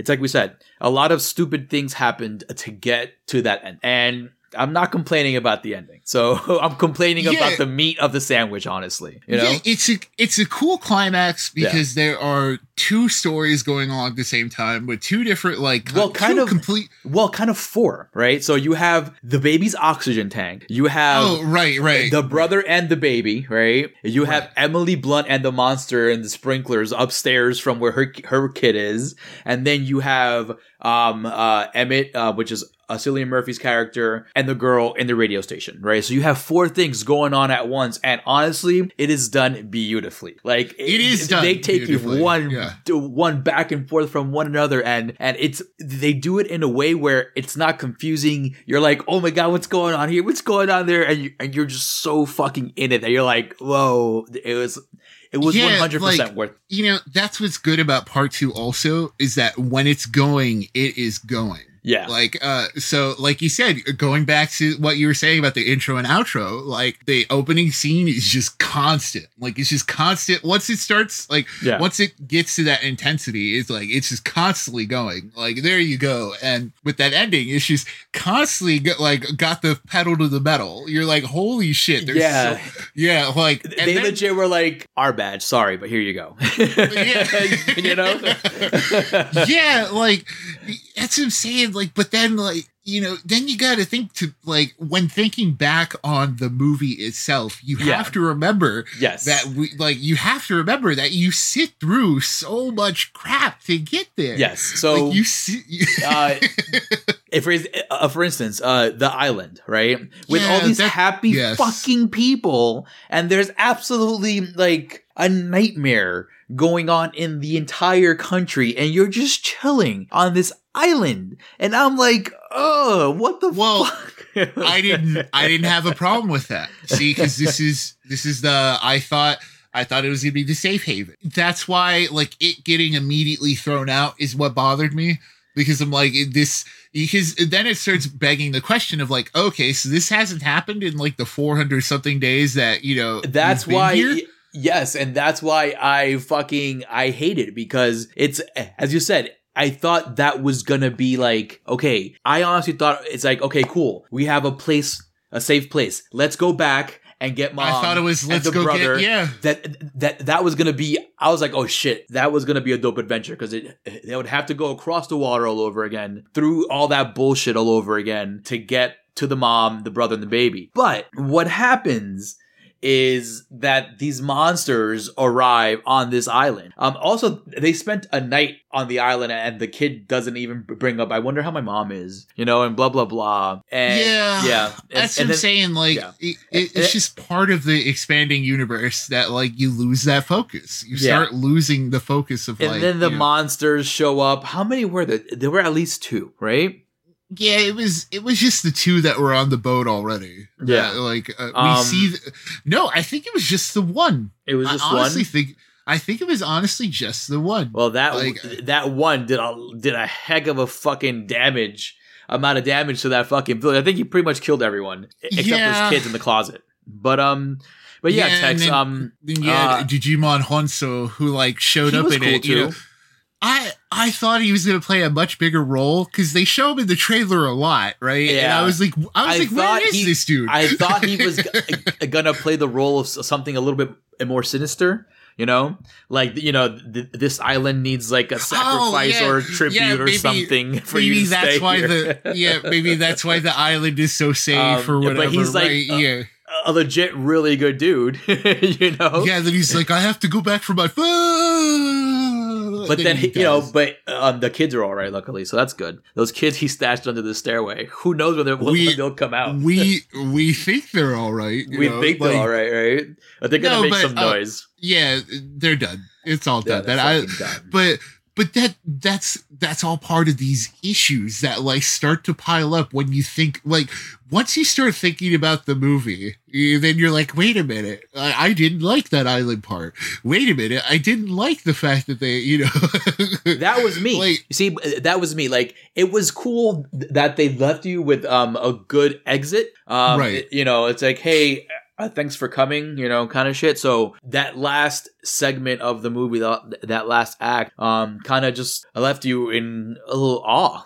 it's like we said a lot of stupid things happened to get to that end. And i'm not complaining about the ending so i'm complaining Yeah. about the meat of the sandwich honestly you know Yeah, it's a it's a cool climax Yeah. because there are two stories going on at the same time with two different like Well, kind of- complete well kind of four right so you have the baby's oxygen tank you have oh right right the brother and the baby, right? You have Right. Emily Blunt and the monster and the sprinklers upstairs from where her her kid is, and then you have um uh Emmett, uh, which is uh, Cillian Murphy's character, and the girl in the radio station, right? So you have four things going on at once, and honestly, it is done beautifully. Like It is done They take you one yeah. one back and forth from one another, and and it's they do it in a way where it's not confusing. You're like, oh my god, what's going on here? What's going on there? And you and you're just so fucking in it that you're like, whoa, it was it was one hundred percent worth. you know that's what's good about part two also is that when it's going it is going Yeah, like uh so like you said going back to what you were saying about the intro and outro like the opening scene is just constant. Like it's just constant. Once it starts like yeah, once it gets to that intensity it's like it's just constantly going. Like there you go. And with that ending it's just constantly go, like got the pedal to the metal. You're like holy shit there's yeah. so, yeah like and they then- legit were like, our badge, sorry, but here you go. you know. yeah, like that's what Like, but then, like, you know, then you got to think to like when thinking back on the movie itself, you Yeah. have to remember yes, that we like you have to remember that you sit through so much crap to get there. yes. So like you see. uh, if for, uh, for instance, uh, the island, right, with all these that- happy yes. fucking people, and there's absolutely like a nightmare going on in the entire country, and you're just chilling on this island, and I'm like, oh, what the Well, fuck? I didn't I didn't have a problem with that. See, because this is this is the I thought I thought it was gonna be the safe haven. That's why like it getting immediately thrown out is what bothered me. Because I'm like this because then it starts begging the question of like, okay, so this hasn't happened in like the 400 something days that, you know, That's why. here? Yes, and that's why I fucking I hate it because it's as you said. I thought that was gonna be like okay. I honestly thought it's like okay, cool. We have a place, a safe place. Let's go back and get mom. I thought it was let's the go brother. get yeah. That that that was gonna be. I was like, oh shit, that was gonna be a dope adventure because it they would have to go across the water all over again, through all that bullshit all over again to get to the mom, the brother, and the baby. But what happens? Is that these monsters arrive on this island. Um, also, they spent a night on the island, and the kid doesn't even bring up. I wonder how my mom is, you know, and blah blah blah. And Yeah. yeah, and- That's and what I'm then- saying. Like, yeah. it, it, it's just part of the expanding universe that, like, you lose that focus. You Yeah. start losing the focus of, And like, then the you know- monsters show up. How many were there? There were at least two, right? Yeah, it was it was just the two that were on the boat already. Yeah. Like uh, we Um, see. th- no, I think it was just the one. It was I just honestly one. think I think it was honestly just the one. Well, that like- that one did a did a heck of a fucking damage amount of damage to that fucking village. I think he pretty much killed everyone except Yeah. those kids in the closet. But um, but yeah, and Tex. then- Um, then you had uh, Djimon Hounsou who like showed up in cool it. too. You know, I I thought he was going to play a much bigger role because they show him in the trailer a lot, right? And Yeah. I was like, I was I like, where is he- this dude? I thought he was g- gonna play the role of something a little bit more sinister. You know, like you know, th- this island needs like a sacrifice Oh, yeah. or a tribute Yeah, or something for you maybe to that's why here. the yeah maybe that's why the island is so safe Um, or whatever. but he's like, right? uh, yeah, a legit, really good dude. you know, yeah. Then he's like, I have to go back for my phone. But then, he, you know, but um, the kids are all right, luckily, so that's good. Those kids he stashed under the stairway. Who knows when, they're, when We- they'll come out? we we think they're all right. you we know, think they're all right, right? But they're gonna No, make but, some uh, noise. Yeah, they're done. It's all Yeah, done. that I, done. but but that that's that's all part of these issues that like start to pile up when you think like once you start thinking about the movie you- then you're like wait a minute I, I didn't like that island part wait a minute i didn't like the fact that they you know That was me. Like- you see, that was me. Like it was cool that they left you with um a good exit. Um, Right. you know, it's like, hey, uh, thanks for coming. You know, kind of shit. So that last segment of the movie, that, last act, um, kind of just left you in a little awe.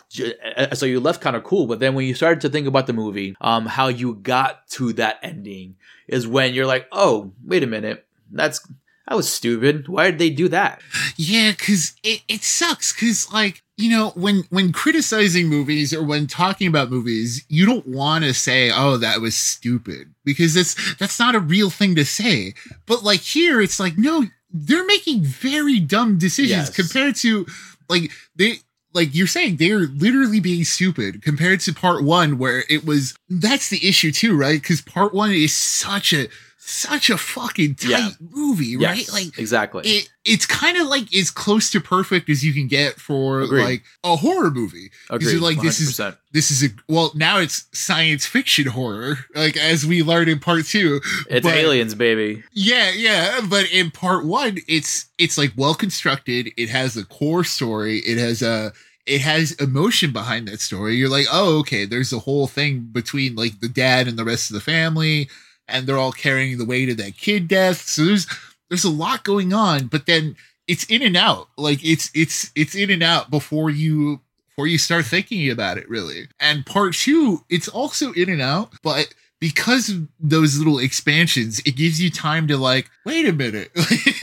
Uh, So you left kind of cool. But then when you started to think about the movie, um, how you got to that ending is when you're like, oh, wait a minute, that's. That was stupid. Why did they do that? Yeah, because it, it sucks. Because like you know, when when criticizing movies or when talking about movies, you don't want to say, "Oh, that was stupid," because that's that's not a real thing to say. But like here, it's like, no, they're making very dumb decisions Yes. compared to like they. Like you're saying, they're literally being stupid compared to part one, where it was. That's the issue too, right? Because part one is such a such a fucking tight Yeah. movie, right? Yes, Like exactly. it it's kind of like as close to perfect as you can get for Agreed. like a horror movie. Agreed. Like this is this is a well now it's science fiction horror like as we learned in part two. It's but- aliens, baby. Yeah, yeah, but in part one, it's it's like well constructed. It has a core story. It has a it has emotion behind that story. You're like, oh, okay. There's a whole thing between like the dad and the rest of the family, and they're all carrying the weight of that kid death. So there's there's a lot going on, but then it's in and out. Like it's it's it's in and out before you before you start thinking about it really. And part two, it's also in and out, but because of those little expansions, it gives you time to like, wait a minute.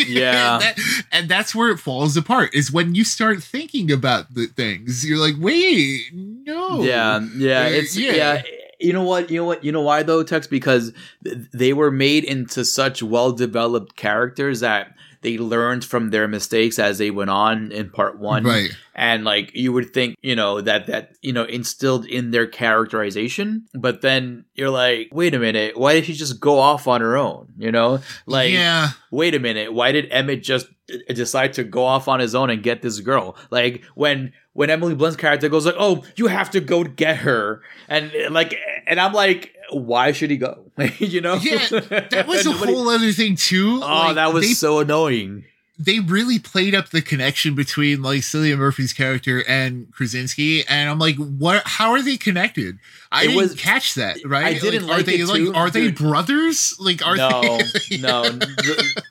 Yeah. and, that- and that's where it falls apart, is when you start thinking about the things. You're like, wait, no. Yeah, yeah, Uh, it's yeah. yeah. You know what? You know what? You know why though, Tex? Because th- they were made into such well-developed characters that they learned from their mistakes as they went on in part one. Right. and like you would think you know that that you know instilled in their characterization but then you're like wait a minute why did she just go off on her own you know like yeah. wait a minute why did emmett just uh, decide to go off on his own and get this girl like when when emily blunt's character goes like oh you have to go get her and like and i'm like why should he go you know Yeah, That was a Nobody- whole other thing too. oh Like, that was they so annoying they really played up the connection between like Cillian Murphy's character and Krasinski, and I'm like, what? How are they connected? I It didn't was- catch that. Right? I didn't are like they it like are they dude. brothers? Like are no, they? no. The-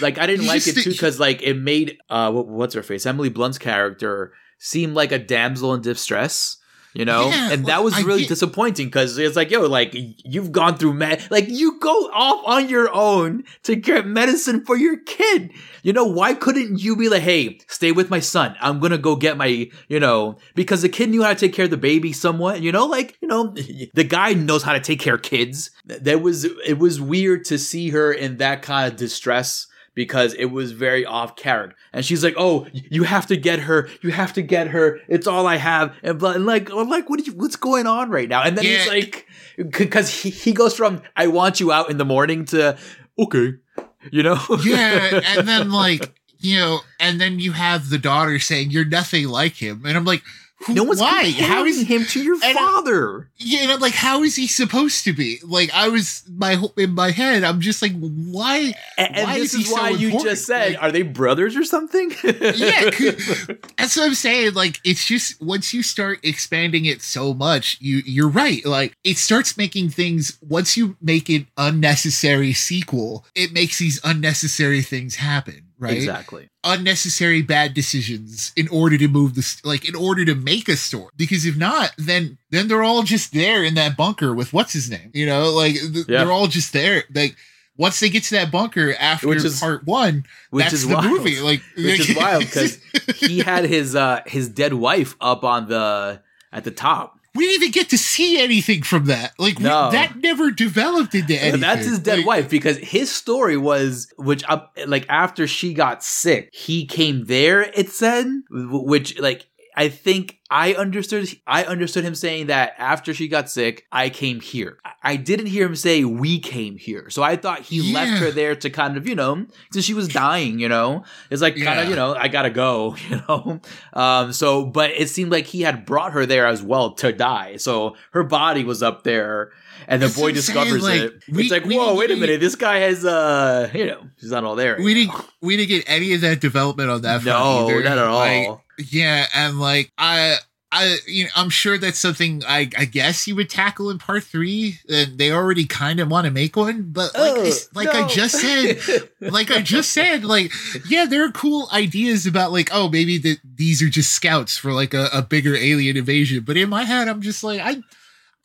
like I didn't You like it too because like it made uh what, what's her face Emily Blunt's character seem like a damsel in distress. You know? Yeah, and that was I really disappointing because it's like yo like you've gone through med like you go off on your own to get medicine for your kid. You know why couldn't you be like hey stay with my son. I'm gonna go get my you know? Because the kid knew how to take care of the baby somewhat you know? Like you know the guy knows how to take care of kids. That was it was weird to see her in that kind of distress because it was very off character. And she's like, "Oh, you have to get her. You have to get her. It's all I have." And, blah, and like, I'm like, what? You, what's going on right now? And then he's like, because he, he goes from "I want you out in the morning" to "Okay," you know? yeah, and then like you know, and then you have the daughter saying you're nothing like him, and I'm like, who, no one's why? How is him to your and- uh, father? yeah? And I'm like, how is he supposed to be? Like, I was my in my head, I'm just like, why? And, and Why this is he is so why you important? just said, Like- "Are they brothers or something?" Yeah, that's what I'm saying. Like, it's just once you start expanding it so much, you you're right. Like, it starts making things. Once you make an unnecessary sequel, it makes these unnecessary things happen. Right? exactly. unnecessary bad decisions in order to move this like in order to make a story because if not then then they're all just there in that bunker with what's his name you know like th- Yeah. they're all just there like once they get to that bunker after Which is- part one Which that's is the wild. movie like Which is wild because he had his uh his dead wife up on the at the top. We didn't even get to see anything from that like we- that never developed into anything And that's his dead Like, wife because his story was which up like after she got sick, he came there. It said which like I think I understood. I understood him saying that after she got sick, I came here. I- didn't hear him say we came here, so I thought he left her there to kind of you know since she was dying. You know, it's like kind of you know I gotta go. You know, um. So, but it seemed like he had brought her there as well to die. So her body was up there. And the That's boy what I'm saying, discovers like, it. we- it's like, whoa, wait a minute. This guy has, uh, you know, he's not all there. we didn't we didn't get any of that development on that No, either. not at all. Like, yeah, and like I I you know I'm sure that's something I I guess you would tackle in part three. And they already kind of want to make one, but like I s- like I just said, like I just said, like yeah, there are cool ideas about like oh maybe that these are just scouts for like a, a bigger alien invasion. But in my head, I'm just like I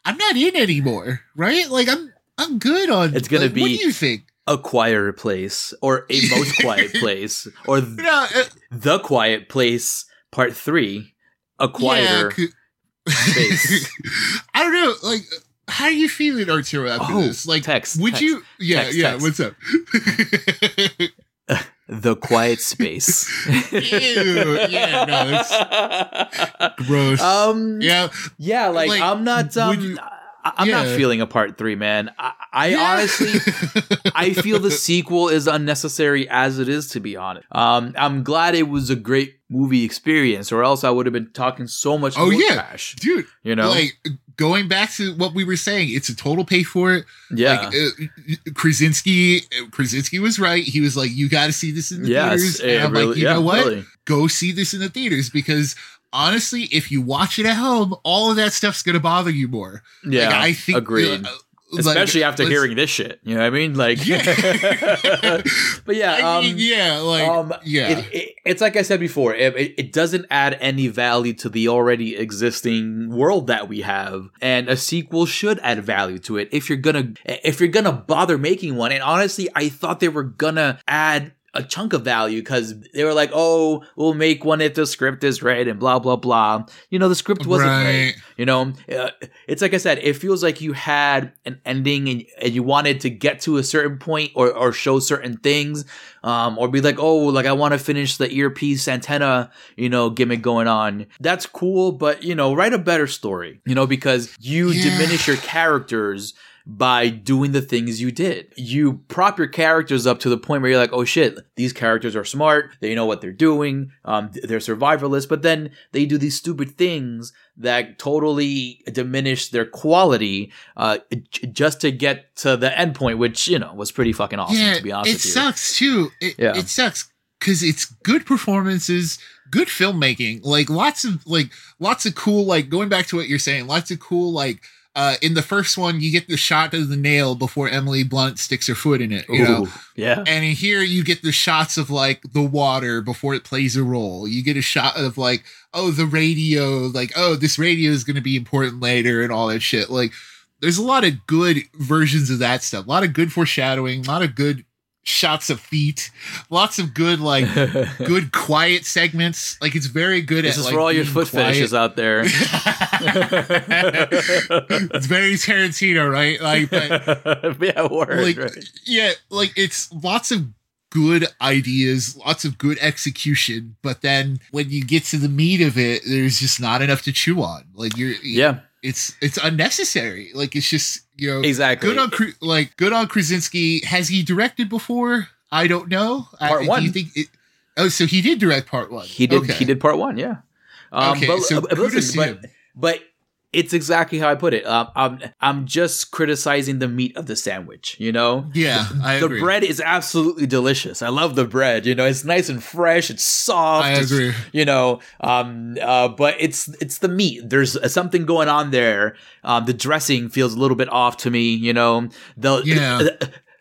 I'm not in anymore, right? Like I'm I'm good on. It's gonna like, What do you think? a quieter place, or a most quiet place, or th- No, uh, the quiet place, part three, a quieter. Yeah, space. I don't know. Like, how are you feeling, Arturo, after Oh, this? Like, text, would text, you? Yeah, text, yeah. text. What's up? the quiet space. Ew, yeah, no, Gross. um, yeah, yeah, like, like, I'm not. Um, you- I'm not feeling a part three, man. I, I yeah. honestly, I feel the sequel is unnecessary as it is, to be honest. Um, I'm glad it was a great movie experience, or else I would have been talking so much Oh, yeah. trash. dude. You know, Like going back to what we were saying, it's a total pay for it. yeah, Like uh, Krasinski, Krasinski was right. He was like, "You got to see this in the yes, theaters." And I'm really, like, you yeah, know what? really. Go see this in the theaters because honestly, if you watch it at home, all of that stuff's gonna bother you more. yeah. Like, I think, agreed. Uh, like, Especially after hearing this shit, you know what I mean? Like, Yeah. but yeah, I um, mean, yeah, like, um, yeah, It, it, it's like I said before. It, it, it doesn't add any value to the already existing world that we have, and a sequel should add value to it. If you're gonna, if you're gonna bother making one, and honestly, I thought they were gonna add a chunk of value because they were like, "Oh, we'll make one if the script is right," and blah blah blah. You know, the script wasn't right. right. You know, uh, it's like I said, it feels like you had an ending and, and you wanted to get to a certain point or, or show certain things, um, or be like, oh, like I want to finish the earpiece antenna, you know, gimmick going on. That's cool, but you know, write a better story, you know, because you Yeah. diminish your characters by doing the things you did. You prop your characters up to the point where you're like, oh shit, these characters are smart. They know what they're doing. Um, they're survivalists, but then they do these stupid things that totally diminish their quality, uh, j- just to get to the end point, which, you know, was pretty fucking awesome, yeah, to be honest it with you. sucks too. It, Yeah. it sucks because it's good performances, good filmmaking, like lots of like lots of cool like going back to what you're saying, lots of cool like uh, in the first one, you get the shot of the nail before Emily Blunt sticks her foot in it. You know, yeah. and in here you get the shots of like the water before it plays a role. You get a shot of like, oh, the radio, like, oh, this radio is going to be important later and all that shit. Like, there's a lot of good versions of that stuff. A lot of good foreshadowing. A lot of good shots of feet. Lots of good like good quiet segments. Like it's very good This at is like, for all your foot quiet. fetishes out there. it's very Tarantino, right? Like, but yeah, word. like right. yeah like it's lots of good ideas lots of good execution but then when you get to the meat of it there's just not enough to chew on like you're Yeah, it's it's unnecessary like it's just you know exactly. good on like good on krasinski has he directed before i don't know Part I, one. do you think it, oh so he did direct part one He did. Okay. He did part one. Yeah. Um, Okay, but, so but listen, but, but it's exactly how I put it. Um, I'm I'm just criticizing the meat of the sandwich. You know. yeah i the bread is absolutely delicious. I love the bread. You know, it's nice and fresh. It's soft. i agree you know um uh but it's it's the meat there's something going on there um the dressing feels a little bit off to me you know the Yeah.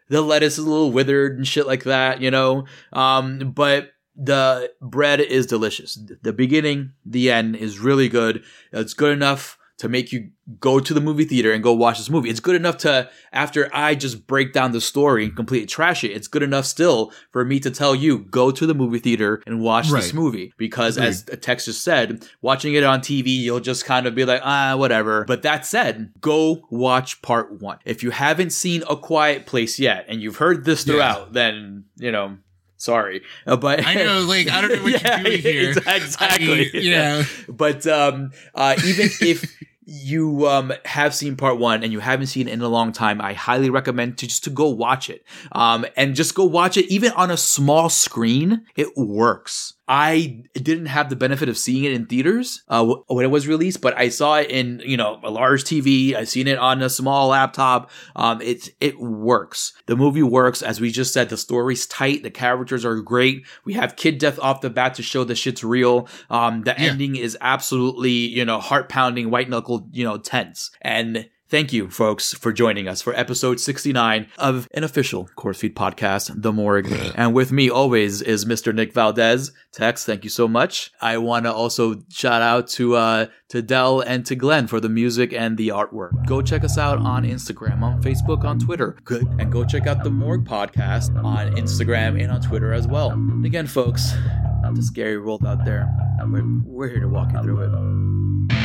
the lettuce is a little withered and shit like that you know um but the bread is delicious the beginning the end is really good it's good enough to make you go to the movie theater and go watch this movie. It's good enough to, after I just break down the story and completely trash it, it's good enough still for me to tell you, go to the movie theater and watch this movie. Because Agreed. as Tex just said, watching it on TV, you'll just kind of be like, ah, whatever. But that said, go watch part one. If you haven't seen A Quiet Place yet and you've heard this Yeah. throughout, then, you know, sorry. Uh, but i know like i don't know what Yeah, you're doing here exa- I Exactly. mean, yeah but um, uh, even if you um, have seen part one and you haven't seen it in a long time, I highly recommend to just to go watch it. Um, and just go watch it even on a small screen. It works. I didn't have the benefit of seeing it in theaters uh, when it was released, but I saw it in you know a large TV. I seen it on a small laptop. Um, it it works. The movie works, as we just said. The story's tight. The characters are great. We have kid death off the bat to show the shit's real. Um, the Yeah. ending is absolutely you know heart pounding, white knuckle, you know tense and. Thank you, folks, for joining us for episode 69 of an official Corpsefeed podcast, The Morgue. And with me always is Mr. Nick Valdez. Tex, thank you so much. I want to also shout out to uh, to Dell and to Glenn for the music and the artwork. Go check us out on Instagram, on Facebook, on Twitter. Good. And go check out the Morgue podcast on Instagram and on Twitter as well. And again, folks, the scary world out there. We're, we're here to walk you through it.